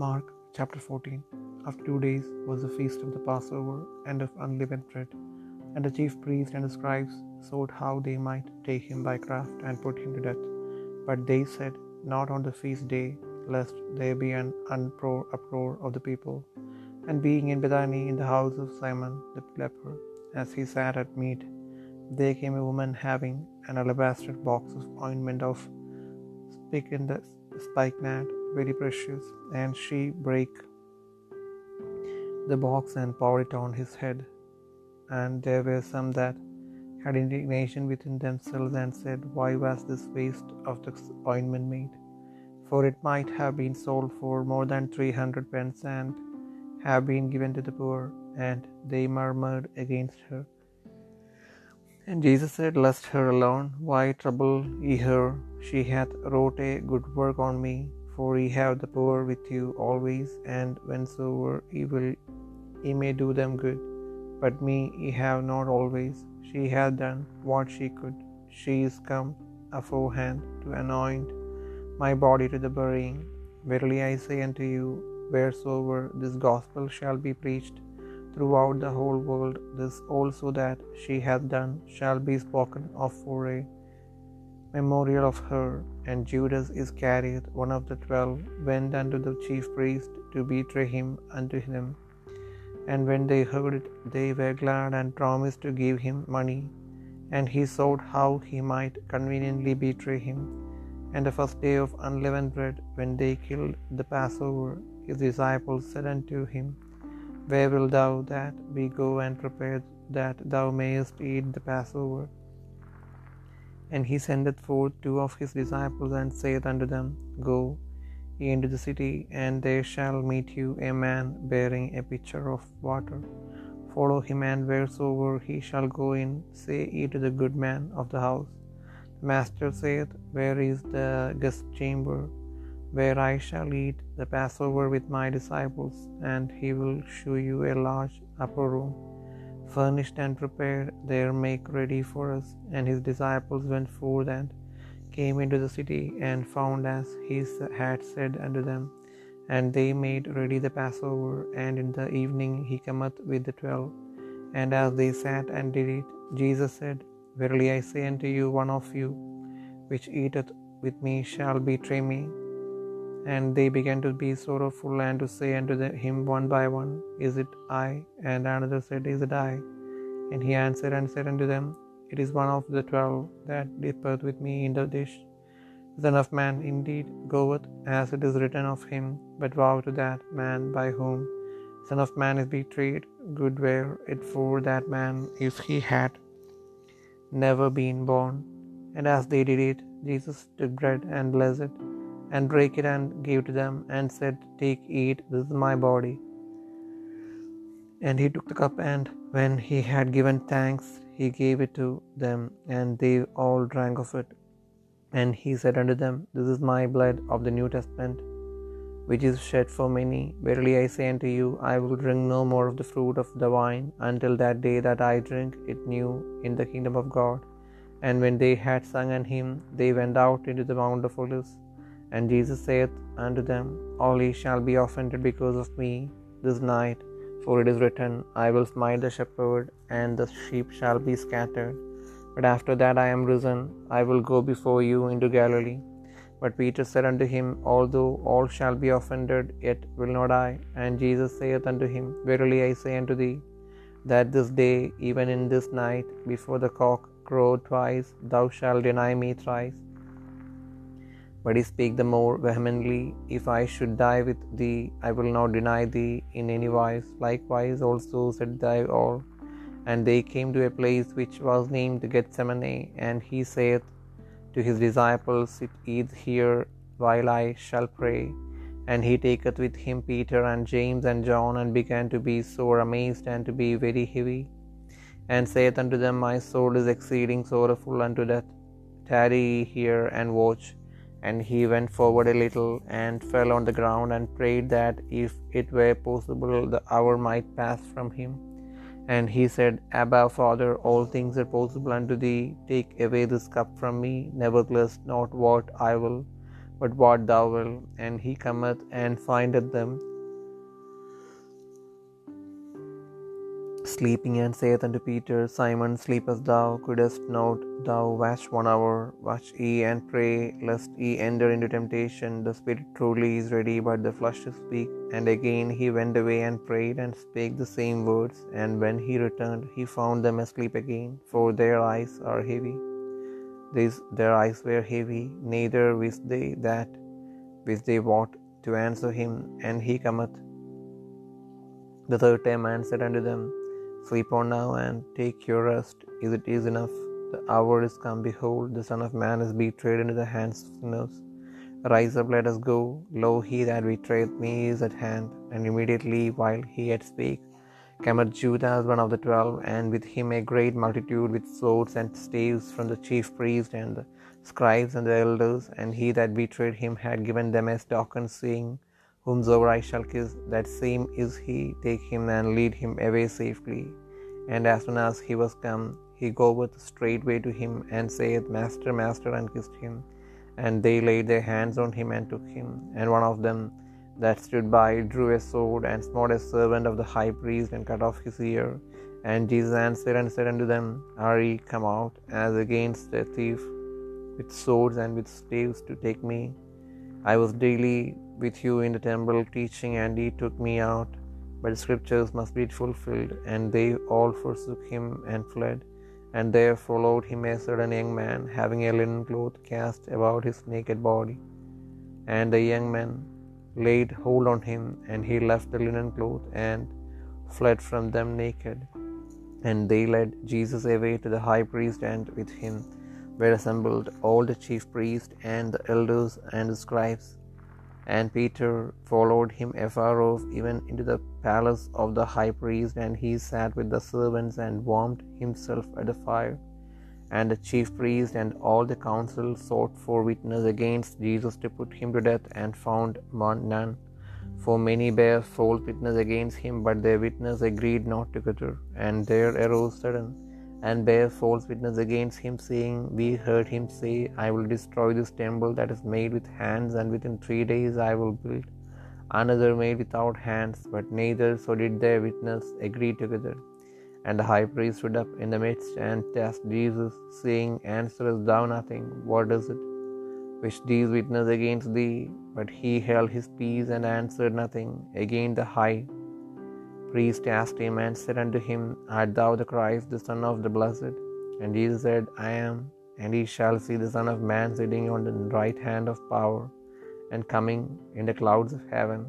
Mark chapter 14 After two days was the feast of the Passover and of unleavened bread. And the chief priests and the scribes sought how they might take him by craft and put him to death. But they said, Not on the feast day, lest there be an uproar of the people. And being in Bethany in the house of Simon the leper, as he sat at meat, there came a woman having an alabaster box of ointment of spikenard very precious, and she brake the box and poured it on his head. And there were some that had indignation within themselves and said, Why was this waste of the ointment made? For it might have been sold for more than three hundred pence and have been given to the poor. And they murmured against her. And Jesus said, Lest her alone, why trouble ye her? She hath wrought a good work on me. For ye have the poor with you always, and whensoever ye will, ye may do them good. But me ye have not always. She hath done what she could. She is come aforehand to anoint my body to the burying. Verily I say unto you, wheresoever this gospel shall be preached throughout the whole world, this also that she hath done shall be spoken of for a memorial of her. And Judas Iscariot, one of the twelve, went unto the chief priest to betray him unto them. And when they heard it, they were glad and promised to give him money. And he sought how he might conveniently betray him. And the first day of unleavened bread, when they killed the Passover, his disciples said unto him, Where wilt thou that we go and prepare that thou mayest eat the Passover? And he sendeth forth two of his disciples, and saith unto them, Go ye into the city, and there shall meet you a man bearing a pitcher of water. Follow him, and wheresoever he shall go in, say ye to the good man of the house, The master saith, Where is the guest chamber, where I shall eat the Passover with my disciples? And he will shew you a large upper room furnished and prepared, there make ready for us. And his disciples went forth and came into the city, and found as he had said unto them. And they made ready the Passover. And in the evening he cometh with the twelve. And as they sat and did it, Jesus said, Verily I say unto you, one of you which eateth with me shall betray me. And they began to be sorrowful and to say unto him one by one, Is it I? And another said, Is it I? And he answered and said unto them, It is one of the twelve that dippeth with me in the dish. Son of Man indeed goeth as it is written of him, but woe to that man by whom Son of Man is betrayed. Good were it for that man if he had never been born. And as they did it, Jesus took bread and blessed it, and break it and gave to them, and said, Take, eat, this is my body. And he took the cup, and when he had given thanks, he gave it to them, and they all drank of it. And he said unto them, This is my blood of the New Testament, which is shed for many. Verily I say unto you, I will drink no more of the fruit of the vine until that day that I drink it new in the kingdom of God. And when they had sung an hymn, they went out into the Mount of Olives. And Jesus saith unto them, All ye shall be offended because of me this night. For it is written, I will smite the shepherd, and the sheep shall be scattered. But after that I am risen, I will go before you into Galilee. But Peter said unto him, Although all shall be offended, yet will not I. And Jesus saith unto him, Verily I say unto thee, that this day, even in this night, before the cock crow twice, thou shalt deny me thrice. But he spake the more vehemently, If I should die with thee, I will not deny thee in any wise. Likewise also said they all. And they came to a place which was named Gethsemane, and he saith to his disciples, Sit ye here while I shall pray. And he taketh with him Peter and James and John, and began to be sore amazed and to be very heavy, and saith unto them, My soul is exceeding sorrowful unto death. Tarry here and watch. And he went forward a little, and fell on the ground, and prayed that if it were possible the hour might pass from him. And he said, Abba, Father, all things are possible unto thee. Take away this cup from me. Nevertheless, not what I will, but what thou wilt. And he cometh and findeth them sleeping, and saith unto Peter, Simon, sleepest thou? Couldest not thou watch one hour? Watch ye and pray, lest ye enter into temptation. The spirit truly is ready, but the flesh is weak. And again he went away and prayed, and spake the same words. And when he returned, he found them asleep again, for their eyes are heavy. These, their eyes were heavy, neither wist they that which they wot to answer him. And he cometh the third time said unto them, Sleep on now and take your rest. Is it is enough? The hour is come. Behold, the Son of Man is betrayed into the hands of sinners. Rise up, let us go. Lo, he that betrayeth me is at hand. And immediately, while he yet spake, cometh Judas, one of the twelve, and with him a great multitude with swords and staves from the chief priests and the scribes and the elders. And he that betrayed him had given them a token, saying, Whomsoever I shall kiss, that same is he. Take him and lead him away safely. And as soon as he was come, he goeth straightway to him, and saith, Master, Master, and kissed him. And they laid their hands on him and took him. And one of them that stood by drew a sword, and smote a servant of the high priest, and cut off his ear. And Jesus answered and said unto them, Are ye come out as against a thief with swords and with staves to take me? I was daily with you in the temple teaching, and he took me out. But the scriptures must be fulfilled. And they all forsook him and fled. And there followed him a certain young man, having a linen cloth cast about his naked body. And the young man laid hold on him, and he left the linen cloth and fled from them naked. And they led Jesus away to the high priest, and with him were assembled all the chief priests and the elders and the scribes. And Peter followed him afar off, even into the palace of the high priest, and he sat with the servants and warmed himself at the fire. And the chief priest and all the council sought for witness against Jesus to put him to death, and found none. For many bare false witness against him, but their witness agreed not together. And there arose sudden and bear false witness against him, saying, We heard him say, I will destroy this temple that is made with hands, and within three days I will build another made without hands. But neither so did their witness agree together. And the high priest stood up in the midst and asked Jesus, saying, Answerest thou nothing? What is it which these witness against thee? But he held his peace and answered nothing. Again the high priest asked him and said unto him, Art thou the Christ, the Son of the Blessed? And Jesus said, I am. And ye shall see the Son of Man sitting on the right hand of power, and coming in the clouds of heaven.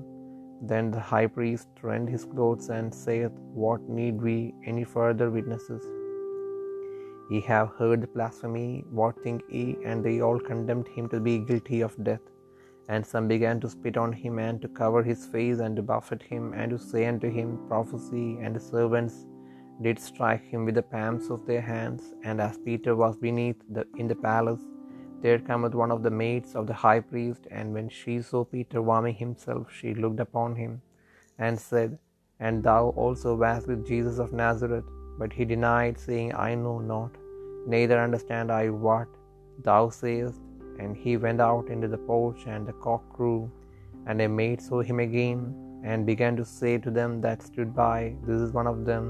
Then the high priest rent his clothes and saith, What need we any further witnesses? Ye have heard the blasphemy. What think ye? And they all condemned him to be guilty of death. And some began to spit on him, and to cover his face, and to buffet him, and to say unto him, Prophecy. And the servants did strike him with the palms of their hands. And as Peter was beneath the, in the palace, there cometh one of the maids of the high priest, and when she saw Peter warming himself, she looked upon him, and said, And thou also wast with Jesus of Nazareth. But he denied, saying, I know not, neither understand I what thou sayest. And he went out into the porch, and the cock crew. And a maid saw him again, and began to say to them that stood by, This is one of them.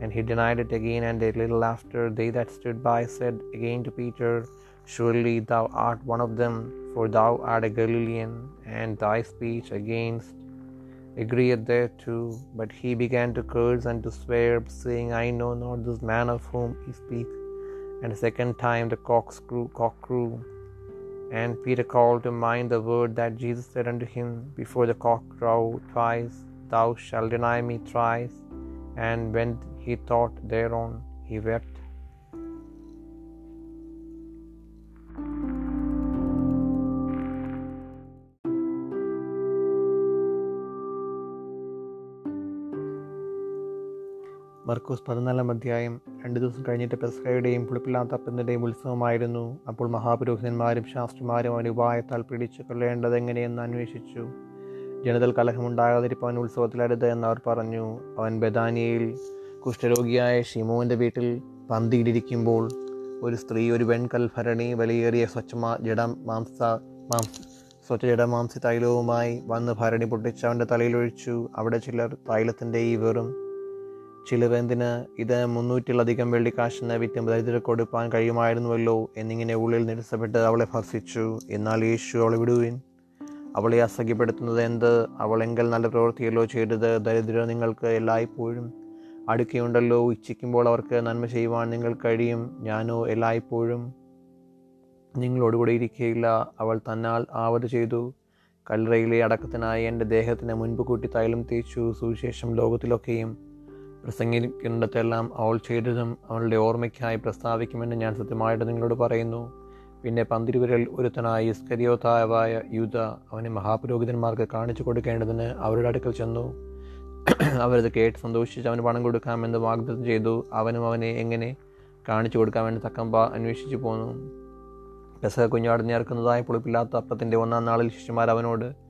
And he denied it again, and a little after, they that stood by said again to Peter, Surely thou art one of them, for thou art a Galilean, and thy speech against agreeth thereto. But he began to curse and to swear, saying, I know not this man of whom he speak. And a second time the cock crew, cock crew. And Peter called to mind the word that Jesus said unto him, Before the cock crow twice, thou shalt deny me thrice. And when he thought thereon, he wept. മർക്കോസ് പതിനാലാം അധ്യായം രണ്ട് ദിവസം കഴിഞ്ഞിട്ട് പെസ്കയുടെയും പുളിപ്പില്ലാത്ത അപ്പത്തിന്റെയും ഉത്സവമായിരുന്നു. അപ്പോൾ മഹാപുരോഹിതന്മാരും ശാസ്ത്രിമാരും അവന്റെ ഉപായത്താൽ പിടിച്ചു കൊള്ളേണ്ടത് എങ്ങനെയെന്ന് അന്വേഷിച്ചു. ജനതൽ കലഹമുണ്ടാകാതിരിപ്പവൻ ഉത്സവത്തിലരുത് എന്നവർ പറഞ്ഞു. അവൻ ബദാനിയയിൽ കുഷ്ഠരോഗിയായ ഷിമോന്റെ വീട്ടിൽ പന്തിയിലിരിക്കുമ്പോൾ ഒരു സ്ത്രീ ഒരു വെൺകൽ ഭരണി വലിയേറിയ സ്വച്ഛമാ ജഡ മാംസ മാംസ സ്വച്ഛ ജഡമാംസി തൈലവുമായി വന്ന് ഭരണി പൊട്ടിച്ച് അവന്റെ തലയിലൊഴിച്ചു അവിടെ ചിലർ തൈലത്തിന്റെ ഈ വെറും ചിലവെന്തിന് ഇത് മുന്നൂറ്റിലധികം വെള്ളിക്കാശിന് വിറ്റും ദരിദ്ര കൊടുപ്പാൻ കഴിയുമായിരുന്നുവല്ലോ എന്നിങ്ങനെ ഉള്ളിൽ നിരസപ്പെട്ട് അവളെ ഭർഷിച്ചു. എന്നാൽ യേശു അവളെ വിടുവിൻ. അവളെ അസഖ്യപ്പെടുത്തുന്നത് എന്ത്? അവളെങ്കിൽ നല്ല പ്രവൃത്തിയല്ലോ ചെയ്തത്. ദരിദ്രം നിങ്ങൾക്ക് എല്ലായ്പ്പോഴും അടുക്കിയുണ്ടല്ലോ. ഇച്ഛിക്കുമ്പോൾ അവർക്ക് നന്മ ചെയ്യുവാൻ നിങ്ങൾ കഴിയും. ഞാനോ എല്ലായ്പ്പോഴും നിങ്ങളോടുകൂടെ ഇരിക്കുകയില്ല അവൾ തന്നാൽ ആവത് ചെയ്തു. കല്ലറയിലെ അടക്കത്തിനായി എന്റെ ദേഹത്തിന് മുൻപ് കൂട്ടി തൈലം തേച്ചു. സുവിശേഷം ലോകത്തിലൊക്കെയും പ്രസംഗിക്കുന്നിടത്തെല്ലാം അവൾ ചെയ്തതും അവളുടെ ഓർമ്മയ്ക്കായി പ്രസ്താവിക്കുമെന്ന് ഞാൻ സത്യമായിട്ട് നിങ്ങളോട് പറയുന്നു. പിന്നെ പന്തിരുവരിൽ ഒരുത്തനായ ഇസ്കരിയോതാവായ യൂത അവനെ മഹാപുരോഹിതന്മാർക്ക് കാണിച്ചു കൊടുക്കേണ്ടതിന് അവരുടെ അടുക്കൽ ചെന്നു. അവരത് കേട്ട് സന്തോഷിച്ച് അവന് പണം കൊടുക്കാമെന്ന് വാഗ്ദത്തം ചെയ്തു. അവനും അവനെ എങ്ങനെ കാണിച്ചു കൊടുക്കാമെന്ന് തക്കമ്പ അന്വേഷിച്ചു പോന്നു. പെസഹ കുഞ്ഞാടിനെ പുളിപ്പില്ലാത്ത അപ്പത്തിന്റെ ഒന്നാം നാളിൽ ശിഷ്യന്മാർ അവനോട്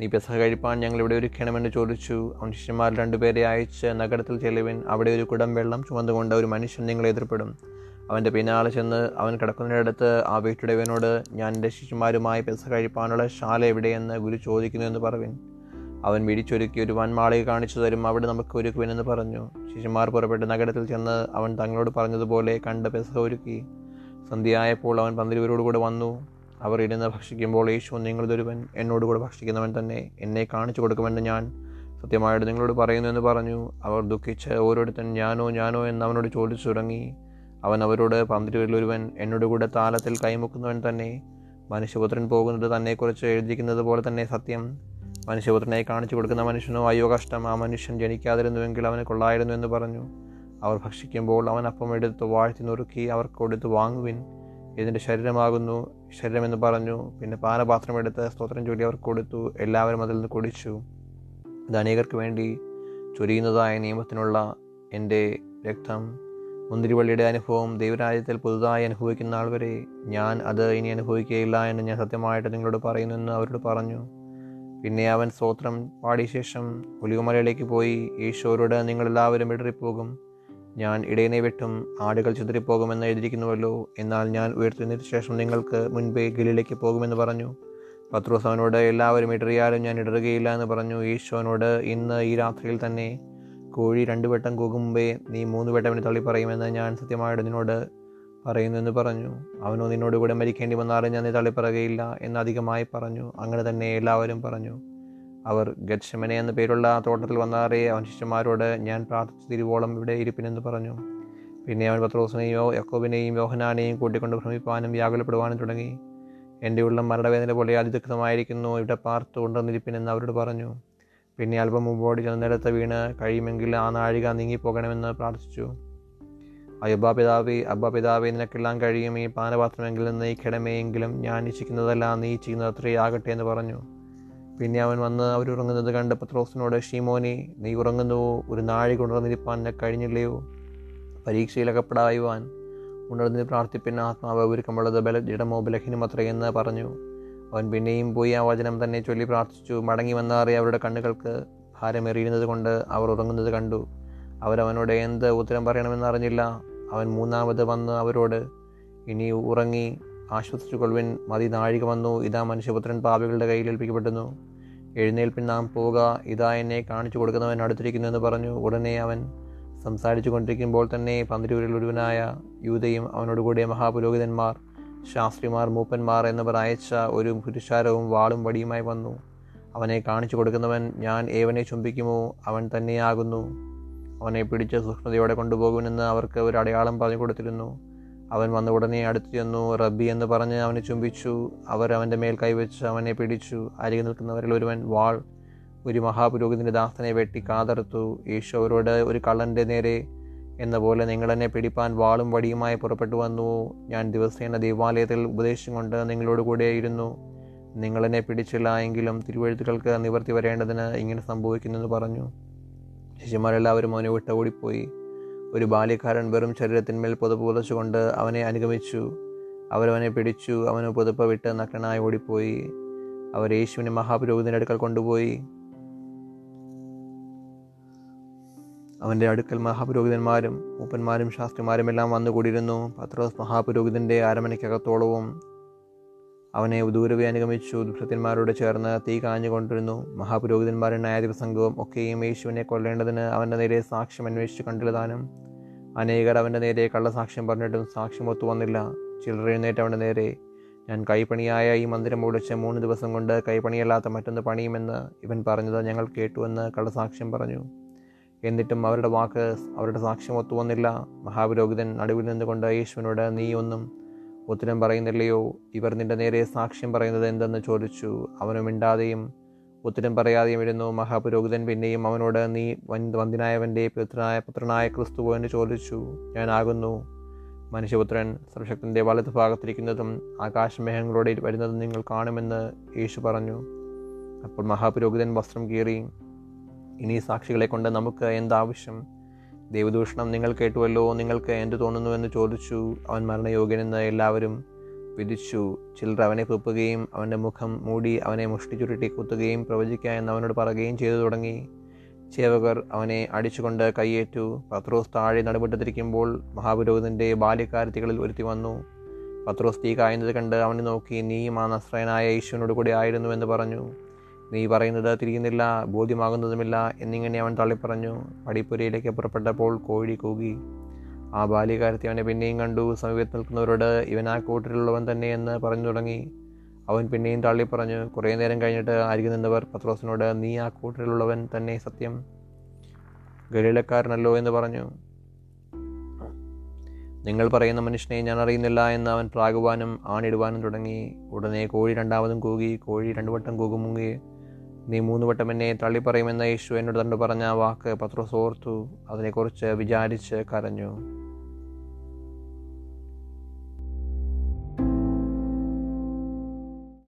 നീ പെസഹ കഴിപ്പാൻ ഞങ്ങൾ ഇവിടെ ഒരുക്കണമെന്ന് ചോദിച്ചു. അവൻ ശിഷ്യന്മാർ രണ്ടുപേരെ അയച്ച് നഗരത്തിൽ ചെല്ലുവിൻ. അവിടെ ഒരു കുടം വെള്ളം ചുമന്നുകൊണ്ട് ഒരു മനുഷ്യൻ നിങ്ങളെ എതിർപ്പെടും. അവന്റെ പിന്നാലെ ചെന്ന് അവൻ കിടക്കുന്നതിനടുത്ത് ആ വീട്ടുടേവനോട് ഞാൻ എന്റെ ശിഷ്യന്മാരുമായി പെസഹ കഴിപ്പാനുള്ള ശാല എവിടെയെന്ന് ഗുരു ചോദിക്കുന്നു എന്ന് പറവിൻ. അവൻ വിടിച്ചൊരുക്കി ഒരു വൻമാളിക കാണിച്ചു തരും. അവിടെ നമുക്ക് ഒരുക്കുവിനെന്ന് പറഞ്ഞു. ശിഷ്യന്മാർ പുറപ്പെട്ട് നഗരത്തിൽ ചെന്ന് അവൻ തങ്ങളോട് പറഞ്ഞതുപോലെ കണ്ട് പെസഹ ഒരുക്കി. സന്ധ്യയായപ്പോൾ അവൻ പന്തിരുവരോട് കൂടെ വന്നു. അവർ ഇരുന്ന് ഭക്ഷിക്കുമ്പോൾ യേശു നിങ്ങളിതൊരുവൻ എന്നോട് കൂടെ ഭക്ഷിക്കുന്നവൻ തന്നെ എന്നെ കാണിച്ചു കൊടുക്കുമെന്ന് ഞാൻ സത്യമായിട്ട് നിങ്ങളോട് പറയുന്നു എന്ന് പറഞ്ഞു. അവർ ദുഃഖിച്ച് ഓരോരുത്തൻ ഞാനോ ഞാനോ എന്ന് അവനോട് ചോദിച്ചു തുടങ്ങി. അവൻ അവരോട് പന്തിരുവരിലൊരുവൻ എന്നോട് കൂടെ താലത്തിൽ കൈമുക്കുന്നവൻ തന്നെ മനുഷ്യപുത്രൻ പോകുന്നത് തന്നെക്കുറിച്ച് എഴുതിയിരിക്കുന്നത് പോലെ തന്നെ സത്യം. മനുഷ്യപുത്രനെ കാണിച്ചു കൊടുക്കുന്ന മനുഷ്യനോ അയ്യോ കഷ്ടം ആ മനുഷ്യൻ ജനിക്കാതിരുന്നുവെങ്കിൽ അവന് കൊള്ളായിരുന്നു എന്ന് പറഞ്ഞു. അവർ ഭക്ഷിക്കുമ്പോൾ അവൻ അപ്പം എടുത്ത് വാഴ്ത്തി നുറുക്കി അവർക്ക് കൊടുത്ത് വാങ്ങുവിൻ. ഇതിന്റെ ശരീരമാകുന്നു. ശരീരമെന്ന് പറഞ്ഞു. പിന്നെ പാനപാത്രം എടുത്ത് സ്തോത്രം ചൊല്ലി അവർ കൊടുത്തു. എല്ലാവരും അതിൽ നിന്ന് കുടിച്ചു. ഇത് അനേകർക്ക് വേണ്ടി ചൊരിയുന്നതായ നിയമത്തിനുള്ള എന്റെ രക്തം. മുന്തിരിവള്ളിയുടെ അനുഭവം ദൈവരാജ്യത്തിൽ പുതുതായി അനുഭവിക്കുന്ന ആൾ വരെ ഞാൻ അത് ഇനി അനുഭവിക്കുകയില്ല എന്ന് ഞാൻ സത്യമായിട്ട് നിങ്ങളോട് പറയുന്നു എന്ന് അവരോട് പറഞ്ഞു. പിന്നെ അവൻ സ്തോത്രം പാടിയ ശേഷം ഒലിവുമലയിലേക്ക് പോയി. ഈശോരോട് നിങ്ങളെല്ലാവരും ഇടറിപ്പോകും ഞാൻ ഇടയനെ വെട്ടും ആടുകൾ ചിതറിപ്പോകുമെന്ന് എഴുതിയിരിക്കുന്നുവല്ലോ. എന്നാൽ ഞാൻ ഉയർത്തുന്നതിന് ശേഷം നിങ്ങൾക്ക് മുൻപേ ഗലിലേക്ക് പോകുമെന്ന് പറഞ്ഞു. പത്രോസ് അവനോട് എല്ലാവരും ഇടറിയാലും ഞാൻ ഇടറുകയില്ല എന്ന് പറഞ്ഞു. ഈശോനോട് ഇന്ന് ഈ രാത്രിയിൽ തന്നെ കോഴി രണ്ടു വട്ടം കൂകും നീ മൂന്ന് വട്ടം എന്നെ തള്ളി പറയുമെന്ന് ഞാൻ സത്യമായിട്ട് നിന്നോട് പറയുന്നു എന്ന് പറഞ്ഞു. അവനോ നിന്നോട് കൂടെ മരിക്കേണ്ടി വന്നാലും ഞാൻ നീ തള്ളി പറയുകയില്ല എന്ന് അധികമായി പറഞ്ഞു. അങ്ങനെ തന്നെ എല്ലാവരും പറഞ്ഞു. അവർ ഗച്ഛമനെ എന്ന പേരുള്ള ആ തോട്ടത്തിൽ വന്നാറേ അവൻ ശിഷ്യന്മാരോട് ഞാൻ പ്രാർത്ഥിച്ചു തിരുവോളം ഇവിടെ ഇരിപ്പിനെന്ന് പറഞ്ഞു. പിന്നെ അവൻ പത്രോസിനെയോ യക്കോബിനെയും യോഹനാനെയും കൂട്ടിക്കൊണ്ട് ഭ്രമിപ്പാനും വ്യാകുലപ്പെടുവാനും തുടങ്ങി. എന്റെ ഉള്ളം മരണവേദന പോലെ അതിദുഃഖമായിരിക്കുന്നു. ഇവിടെ പാർത്ത് കൊണ്ടുവന്നിരിപ്പിനെന്ന് അവരോട് പറഞ്ഞു. പിന്നെ അല്പം മുമ്പോട്ട് ചെന്ന് നിലത്ത് വീണ് കഴിയുമെങ്കിൽ ആ നാഴിക നീങ്ങിപ്പോകണമെന്ന് പ്രാർത്ഥിച്ചു. അയ്യബ്ബാ പിതാവി അബ്ബാ പിതാവി നിനക്കെല്ലാം കഴിയും. ഈ പാനപാത്രമെങ്കിലും നീ ഞാൻ ഇച്ഛിക്കുന്നതല്ല നീ ചെയ്യുന്നത് അത്രയാകട്ടെ എന്ന് പറഞ്ഞു. പിന്നെ അവൻ വന്ന് അവരുറങ്ങുന്നത് കണ്ട് പത്രോസിനോട് ഷീമോനെ നീ ഉറങ്ങുന്നുവോ ഒരു നാഴിക എന്നെ കഴിഞ്ഞില്ലയോ? പരീക്ഷയിലകപ്പെടായുവാൻ ഉണർന്ന് പ്രാർത്ഥിപ്പിൻ ആത്മാവ് ഒരുക്കമുള്ളത് ബല ജഡമോ ബലഹീനം അത്രയെന്ന് പറഞ്ഞു. അവൻ പിന്നെയും പോയി ആ വചനം തന്നെ ചൊല്ലി പ്രാർത്ഥിച്ചു. മടങ്ങി വന്നാറി അവരുടെ കണ്ണുകൾക്ക് ഭാരമേറിയിരുന്നത് കൊണ്ട് അവർ ഉറങ്ങുന്നത് കണ്ടു. അവരവനോട് എന്ത് ഉത്തരം പറയണമെന്ന് അറിഞ്ഞില്ല? അവൻ മൂന്നാമത് വന്ന് അവരോട് ഇനി ഉറങ്ങി ആശ്വസിച്ചു കൊള്ളുവിൻ മതി നാഴിക വന്നു. ഇതാ മനുഷ്യപുത്രൻ പാപികളുടെ കയ്യിൽ ഏൽപ്പിക്കപ്പെടുന്നു. എഴുന്നേൽപ്പിൻ നാം പോവുക. ഇതാ എന്നെ കാണിച്ചു കൊടുക്കുന്നവൻ അടുത്തിരിക്കുന്നു എന്ന് പറഞ്ഞു. ഉടനെ അവൻ സംസാരിച്ചു കൊണ്ടിരിക്കുമ്പോൾ തന്നെ പന്തിരൂരിൽ ഒരുവനായ യൂതയും അവനോടുകൂടിയ മഹാപുരോഹിതന്മാർ ശാസ്ത്രിമാർ മൂപ്പന്മാർ എന്നിവർ അയച്ച ഒരു പുരുഷാരവും വാളും വടിയുമായി വന്നു. അവനെ കാണിച്ചു കൊടുക്കുന്നവൻ ഞാൻ ഏവനെ ചുംബിക്കുമോ? അവൻ തന്നെയാകുന്നു. അവനെ പിടിച്ച് സൂക്ഷ്മതയോടെ കൊണ്ടുപോകുമെന്ന് അവർക്ക് ഒരു അടയാളം പറഞ്ഞു കൊടുത്തിരുന്നു. അവൻ വന്ന ഉടനെ അടുത്തു ചെന്നു. റബ്ബി എന്ന് പറഞ്ഞ് അവനെ ചുംബിച്ചു. അവർ അവന്റെ മേൽ കൈവച്ച് അവനെ പിടിച്ചു. അരികെ നിൽക്കുന്നവരിൽ ഒരുവൻ വാൾ ഒരു മഹാപുരോഹിതന്റെ ദാസനെ വെട്ടി കാതർത്തു യേശു അവരോട് ഒരു കള്ളന്റെ നേരെ എന്ന പോലെ നിങ്ങൾ എന്നെ പിടിപ്പാൻ വാളും വടിയുമായി പുറപ്പെട്ടു വന്നു. ഞാൻ ദിവസേന ദേവാലയത്തിൽ ഉപദേശം കൊണ്ട് നിങ്ങളോട് കൂടെ ഇരുന്നു. നിങ്ങളെന്നെ പിടിച്ചില്ല എങ്കിലും തിരുവഴുത്തുകൾക്ക് നിവർത്തി വരേണ്ടതിന് ഇങ്ങനെ സംഭവിക്കുന്നെന്ന് പറഞ്ഞു. ശിശുമാരെല്ലാവരും അവനെ വിട്ട് ഓടിപ്പോയി. ഒരു ബാല്യക്കാരൻ വെറും ശരീരത്തിന്മേൽ പുതപ്പ് പുതച്ചുകൊണ്ട് അവനെ അനുഗമിച്ചു. അവരവനെ പിടിച്ചു. അവന് പുതപ്പ് വിട്ട് നഗ്നനായി ഓടിപ്പോയി. അവർ യേശുവിനെ മഹാപുരോഹിതന്റെ അടുക്കൽ കൊണ്ടുപോയി. അവന്റെ അടുക്കൽ മഹാപുരോഹിതന്മാരും മൂപ്പന്മാരും ശാസ്ത്രിമാരും എല്ലാം വന്നുകൂടിയിരുന്നു. പത്രോസ് മഹാപുരോഹിതന്റെ അരമനയ്ക്കകത്തോളവും അവനെ ദൂരവി അനുഗമിച്ചു ഭൃത്യന്മാരോട് ചേർന്ന് തീ കാഞ്ഞുകൊണ്ടിരുന്നു. മഹാപുരോഹിതന്മാരെ ന്യായാധിപ സംഘവും ഒക്കെയും യേശുവിനെ കൊല്ലേണ്ടതിന് അവന്റെ നേരെ സാക്ഷ്യം അന്വേഷിച്ചു കണ്ടില്ലതാനും അനേകർ അവന്റെ നേരെ കള്ളസാക്ഷ്യം പറഞ്ഞിട്ടും സാക്ഷ്യം ഒത്തു വന്നില്ല. ചിലർ എഴുന്നേറ്റ് അവന്റെ നേരെ ഞാൻ കൈപ്പണിയായ ഈ മന്ദിരം ഓടിച്ച് മൂന്ന് ദിവസം കൊണ്ട് കൈപ്പണിയല്ലാത്ത മറ്റൊന്ന് പണിയുമെന്ന് ഇവൻ പറഞ്ഞത് ഞങ്ങൾ കേട്ടുവെന്ന് കള്ളസാക്ഷ്യം പറഞ്ഞു. എന്നിട്ടും അവരുടെ വാക്ക് അവരുടെ സാക്ഷ്യം ഒത്തു വന്നില്ല. മഹാപുരോഹിതൻ നടുവിൽ നിന്നുകൊണ്ട് യേശുവിനോട് നീ ഒന്നും ഉത്തരം പറയുന്നില്ലയോ? ഇവർ നിന്റെ നേരെ സാക്ഷ്യം പറയുന്നത് എന്തെന്ന് ചോദിച്ചു. അവനും മിണ്ടാതെയും ഉത്തരം പറയാതെയും ഇരുന്നു. മഹാപുരോഹിതൻ പിന്നെയും അവനോട് നീ വൻ വന്ദിനായവന്റെ പുത്രനായ പുത്രനായ ക്രിസ്തുവോ എന്ന് ചോദിച്ചു ഞാനാകുന്നു മനുഷ്യപുത്രൻ സർവശക്തന്റെ വലതു ഭാഗത്തിരിക്കുന്നതും ആകാശമേഹങ്ങളോടെ വരുന്നതും നിങ്ങൾ കാണുമെന്ന് യേശു പറഞ്ഞു. അപ്പോൾ മഹാപുരോഹിതൻ വസ്ത്രം കീറി ഇനി സാക്ഷികളെ കൊണ്ട് നമുക്ക് എന്താവശ്യം? ദൈവദൂഷണം നിങ്ങൾ കേട്ടുവല്ലോ നിങ്ങൾക്ക് എന്തു തോന്നുന്നു എന്ന് ചോദിച്ചു. അവൻ മരണയോഗ്യനെന്ന് എല്ലാവരും വിധിച്ചു. ചിലർ അവനെ കുപ്പുകയും അവന്റെ മുഖം മൂടി അവനെ മുഷ്ടി ചുരുട്ടി കുത്തുകയും പ്രവചിക്കുക എന്ന് അവനോട് പറയുകയും ചെയ്തു തുടങ്ങി. ചേവകർ അവനെ അടിച്ചുകൊണ്ട് കൈയേറ്റു പത്രോസ് താഴെ നടുപെട്ടതിരിക്കുമ്പോൾ മഹാപുരോഹിതന്റെ ബാല്യക്കാരത്തികളിൽ ഒരുത്തി വന്നു. പത്രോസ് തീ കായുന്നത് കണ്ട് അവനെ നോക്കി നീയും ആ നസ്രയനായ ഈശ്വരനോട് കൂടി ആയിരുന്നു എന്ന് പറഞ്ഞു. നീ പറയുന്നത് തിരിയുന്നില്ല ബോധ്യമാകുന്നതുമില്ല എന്നിങ്ങനെ അവൻ തള്ളിപ്പറഞ്ഞു. പടിപ്പുരയിലേക്ക് പുറപ്പെട്ടപ്പോൾ കോഴി കൂകി. ആ ബാല്യകാലത്തെ അവനെ പിന്നെയും കണ്ടു. സമീപത്ത് നിൽക്കുന്നവരോട് ഇവൻ ആ കൂട്ടരിലുള്ളവൻ തന്നെ എന്ന് പറഞ്ഞു തുടങ്ങി. അവൻ പിന്നെയും തള്ളിപ്പറഞ്ഞു. കുറേ നേരം കഴിഞ്ഞിട്ട് അരികിൽ നിന്നവർ പത്രോസിനോട് നീ ആ കൂട്ടരിലുള്ളവൻ തന്നെ സത്യം? ഗലീലക്കാരനല്ലോ എന്ന് പറഞ്ഞു. നിങ്ങൾ പറയുന്ന മനുഷ്യനെ ഞാൻ അറിയുന്നില്ല എന്ന് അവൻ പ്രാകുവാനും ആണിടുവാനും തുടങ്ങി. ഉടനെ കോഴി രണ്ടാമതും കൂകി. കോഴി രണ്ടു വട്ടം കൂകുമുങ്ങി നീ മൂന്ന് വട്ടം എന്നെ തള്ളിപ്പറയുമെന്ന യേശു എന്നോട് തണ്ട് പറഞ്ഞ വാക്ക് പത്രോസ് ഓർത്തു. അതിനെക്കുറിച്ച് വിചാരിച്ച് കരഞ്ഞു.